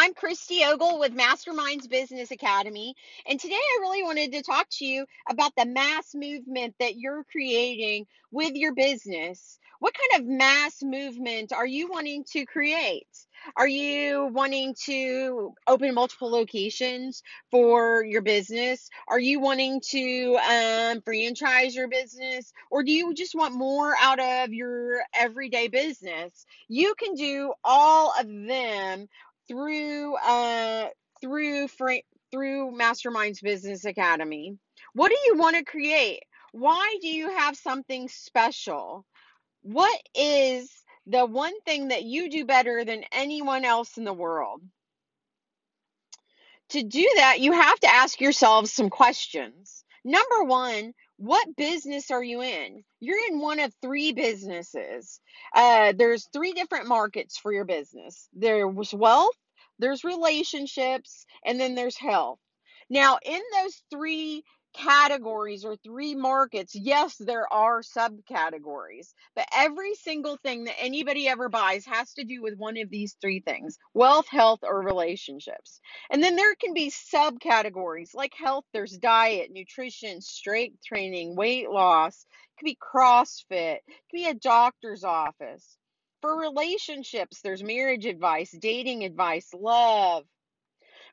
I'm Christy Ogle with Masterminds Business Academy, and today I really wanted to talk to you about the mass movement that you're creating with your business. What kind of mass movement are you wanting to create? Are you wanting to open multiple locations for your business? Are you wanting to um, franchise your business? Or do you just want more out of your everyday business? You can do all of them through uh, through fra- through Masterminds Business Academy. What do you want to create? Why do you have something special? What is the one thing that you do better than anyone else in the world? To do that, you have to ask yourselves some questions. Number one, what business are you in? You're in one of three businesses. Uh, there's three different markets for your business. There's wealth, there's relationships, and then there's health. Now, in those three categories or three markets, yes, there are subcategories, but every single thing that anybody ever buys has to do with one of these three things wealth, health, or relationships. And then there can be subcategories like health, there's diet, nutrition, strength training, weight loss, it could be CrossFit, it could be a doctor's office. For relationships, there's marriage advice, dating advice, love,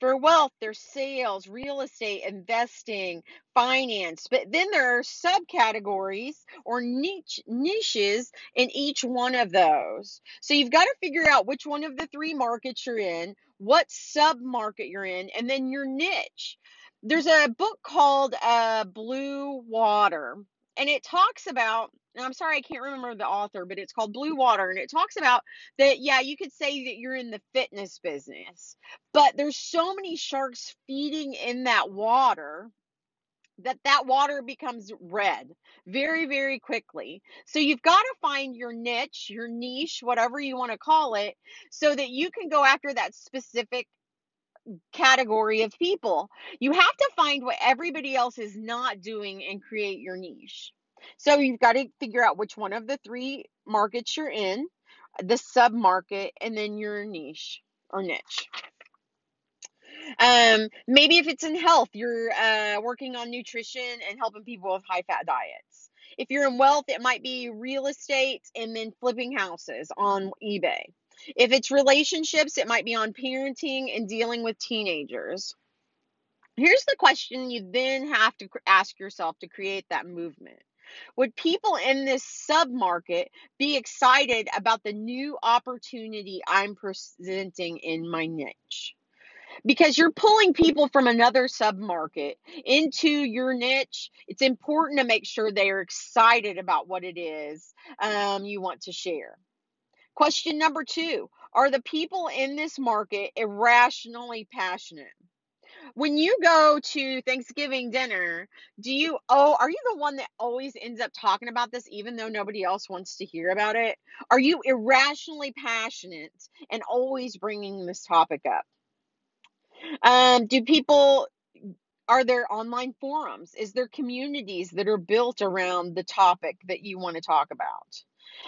for wealth, there's sales, real estate, investing, finance. But then there are subcategories or niche niches in each one of those. So you've got to figure out which one of the three markets you're in, what sub market you're in, and then your niche. There's a book called uh, Blue Water, and it talks about and I'm sorry I can't remember the author, but it's called Blue Water and it talks about that yeah, you could say that you're in the fitness business, but there's so many sharks feeding in that water that that water becomes red very very quickly. So you've got to find your niche, your niche, whatever you want to call it, so that you can go after that specific category of people. You have to find what everybody else is not doing and create your niche. So you've got to figure out which one of the three markets you're in, the sub market, and then your niche or niche. Um, maybe if it's in health, you're uh, working on nutrition and helping people with high fat diets. If you're in wealth, it might be real estate and then flipping houses on eBay. If it's relationships, it might be on parenting and dealing with teenagers. Here's the question you then have to ask yourself to create that movement. Would people in this submarket be excited about the new opportunity I'm presenting in my niche? Because you're pulling people from another submarket into your niche, it's important to make sure they are excited about what it is um, you want to share. Question number two Are the people in this market irrationally passionate? When you go to Thanksgiving dinner, do you oh, are you the one that always ends up talking about this even though nobody else wants to hear about it? Are you irrationally passionate and always bringing this topic up? Um, do people are there online forums? Is there communities that are built around the topic that you want to talk about?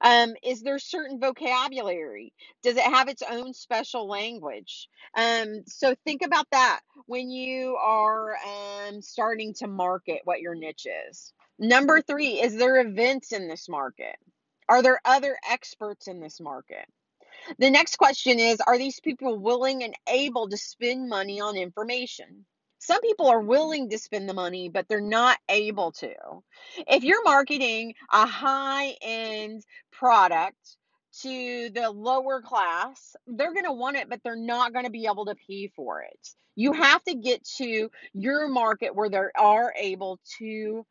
Um, is there certain vocabulary? Does it have its own special language? Um, so think about that when you are um, starting to market what your niche is. Number three, is there events in this market? Are there other experts in this market? The next question is Are these people willing and able to spend money on information? Some people are willing to spend the money, but they're not able to. If you're marketing a high end product to the lower class, they're going to want it, but they're not going to be able to pay for it. You have to get to your market where they are able to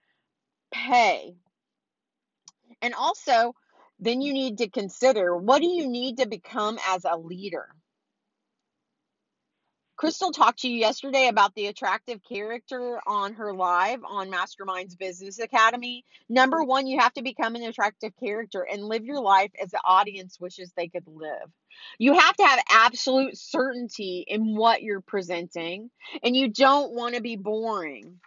pay. And also, then you need to consider what do you need to become as a leader? Crystal talked to you yesterday about the attractive character on her live on Masterminds Business Academy. Number one, you have to become an attractive character and live your life as the audience wishes they could live. You have to have absolute certainty in what you're presenting, and you don't want to be boring.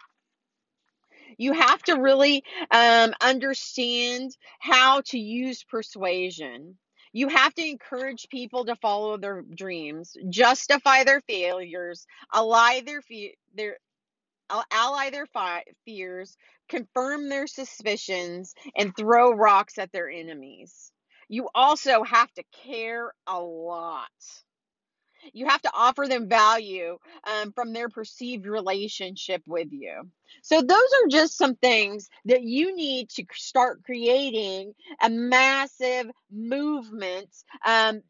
You have to really um, understand how to use persuasion. You have to encourage people to follow their dreams, justify their failures, ally their fe- their ally their fi- fears, confirm their suspicions, and throw rocks at their enemies. You also have to care a lot. You have to offer them value um, from their perceived relationship with you. So, those are just some things that you need to start creating a massive movement um,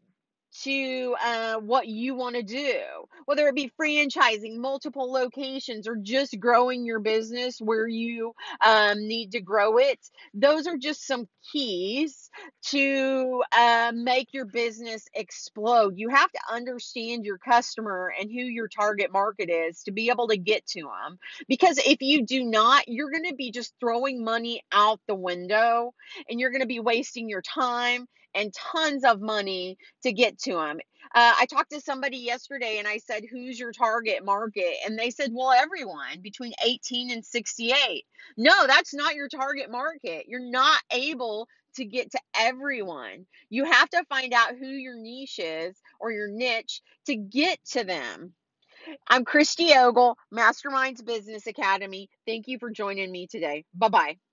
to uh, what you want to do, whether it be franchising multiple locations or just growing your business where you um, need to grow it. Those are just some keys to uh, make your business explode. You have to understand your customer and who your target market is to be able to get to them. Because if you do not, you're going to be just throwing money out the window and you're going to be wasting your time and tons of money to get to them. Uh, I talked to somebody yesterday and I said, Who's your target market? And they said, Well, everyone between 18 and 68. No, that's not your target market. You're not able to get to everyone. You have to find out who your niche is or your niche to get to them. I'm Christy Ogle, Masterminds Business Academy. Thank you for joining me today. Bye bye.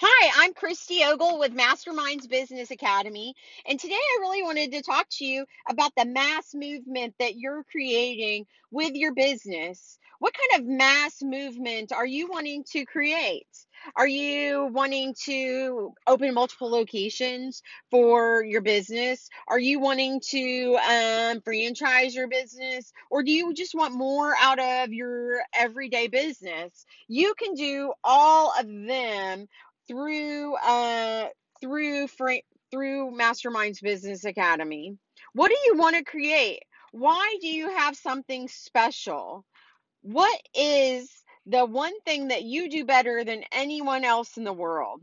Hi, I'm Christy Ogle with Masterminds Business Academy, and today I really wanted to talk to you about the mass movement that you're creating with your business. What kind of mass movement are you wanting to create? Are you wanting to open multiple locations for your business? Are you wanting to um, franchise your business? Or do you just want more out of your everyday business? You can do all of them through uh through Fra- through Masterminds Business Academy. What do you want to create? Why do you have something special? What is the one thing that you do better than anyone else in the world?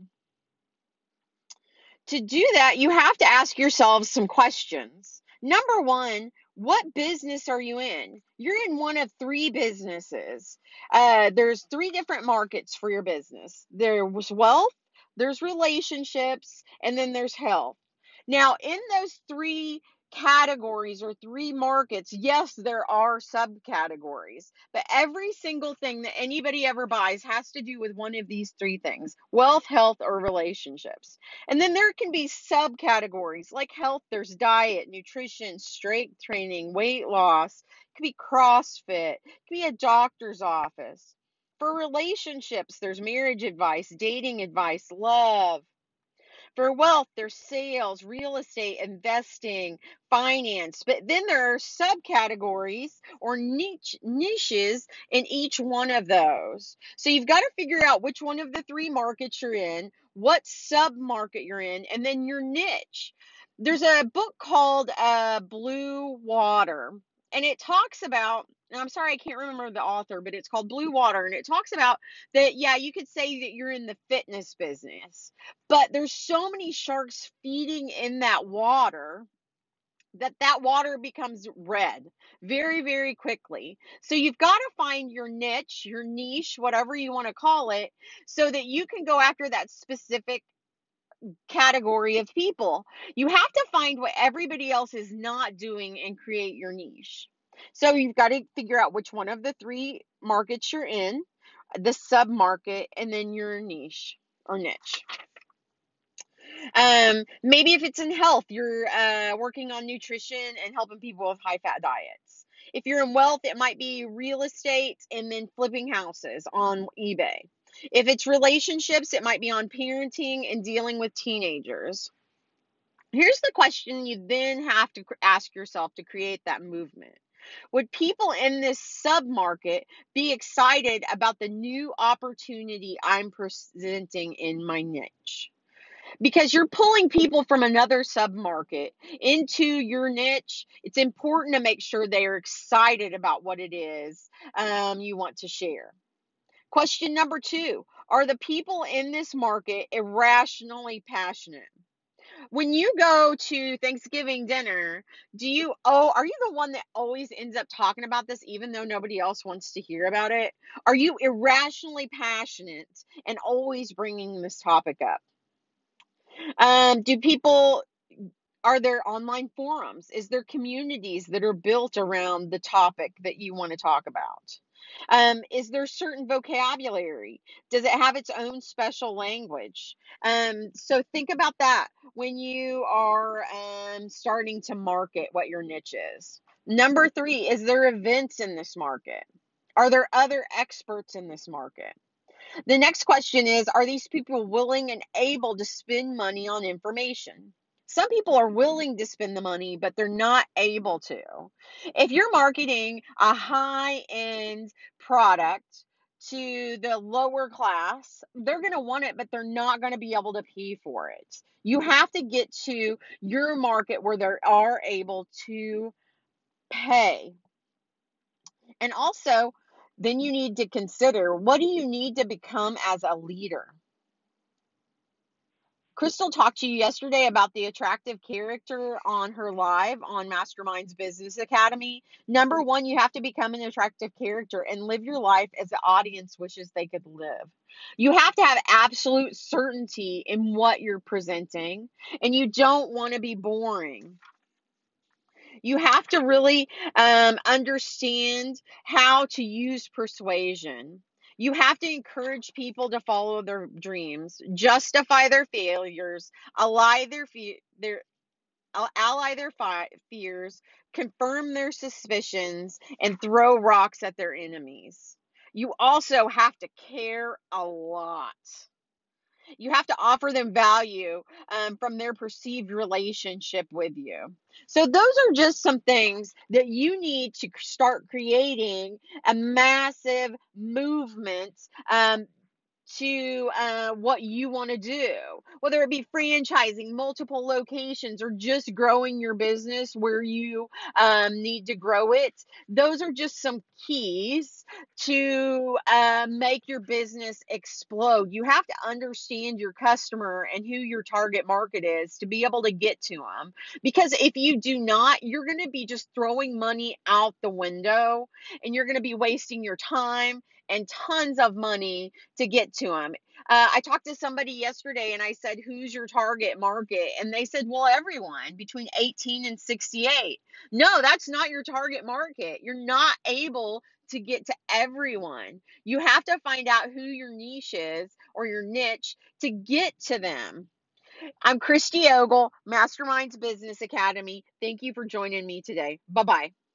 To do that, you have to ask yourselves some questions. Number one, what business are you in? You're in one of three businesses. Uh, there's three different markets for your business. There's wealth, there's relationships, and then there's health. Now, in those three categories or three markets, yes, there are subcategories, but every single thing that anybody ever buys has to do with one of these three things wealth, health, or relationships. And then there can be subcategories like health, there's diet, nutrition, strength training, weight loss, it could be CrossFit, it could be a doctor's office. For relationships, there's marriage advice, dating advice, love. For wealth, there's sales, real estate, investing, finance. But then there are subcategories or niche niches in each one of those. So you've got to figure out which one of the three markets you're in, what sub market you're in, and then your niche. There's a book called uh, Blue Water, and it talks about and I'm sorry I can't remember the author, but it's called Blue Water and it talks about that yeah, you could say that you're in the fitness business, but there's so many sharks feeding in that water that that water becomes red very very quickly. So you've got to find your niche, your niche, whatever you want to call it, so that you can go after that specific category of people. You have to find what everybody else is not doing and create your niche. So you've got to figure out which one of the three markets you're in, the sub market, and then your niche or niche. Um, maybe if it's in health, you're uh, working on nutrition and helping people with high fat diets. If you're in wealth, it might be real estate and then flipping houses on eBay. If it's relationships, it might be on parenting and dealing with teenagers. Here's the question you then have to ask yourself to create that movement. Would people in this submarket be excited about the new opportunity I'm presenting in my niche? Because you're pulling people from another submarket into your niche, it's important to make sure they are excited about what it is um, you want to share. Question number two Are the people in this market irrationally passionate? When you go to Thanksgiving dinner, do you oh, are you the one that always ends up talking about this even though nobody else wants to hear about it? Are you irrationally passionate and always bringing this topic up? Um, do people Are there online forums? Is there communities that are built around the topic that you want to talk about? Um, is there certain vocabulary? Does it have its own special language? Um, so think about that when you are um, starting to market what your niche is. Number three, is there events in this market? Are there other experts in this market? The next question is Are these people willing and able to spend money on information? Some people are willing to spend the money, but they're not able to. If you're marketing a high end product to the lower class, they're going to want it, but they're not going to be able to pay for it. You have to get to your market where they are able to pay. And also, then you need to consider what do you need to become as a leader? Crystal talked to you yesterday about the attractive character on her live on Masterminds Business Academy. Number one, you have to become an attractive character and live your life as the audience wishes they could live. You have to have absolute certainty in what you're presenting, and you don't want to be boring. You have to really um, understand how to use persuasion. You have to encourage people to follow their dreams, justify their failures, ally their fe- their ally their fi- fears, confirm their suspicions, and throw rocks at their enemies. You also have to care a lot. You have to offer them value um, from their perceived relationship with you. So, those are just some things that you need to start creating a massive movement um, to uh, what you want to do, whether it be franchising multiple locations or just growing your business where you um, need to grow it. Those are just some keys to uh, make your business explode. You have to understand your customer and who your target market is to be able to get to them. Because if you do not, you're going to be just throwing money out the window and you're going to be wasting your time and tons of money to get to them. Uh, I talked to somebody yesterday and I said, Who's your target market? And they said, Well, everyone between 18 and 68. No, that's not your target market. You're not able to get to everyone. You have to find out who your niche is or your niche to get to them. I'm Christy Ogle, Masterminds Business Academy. Thank you for joining me today. Bye bye.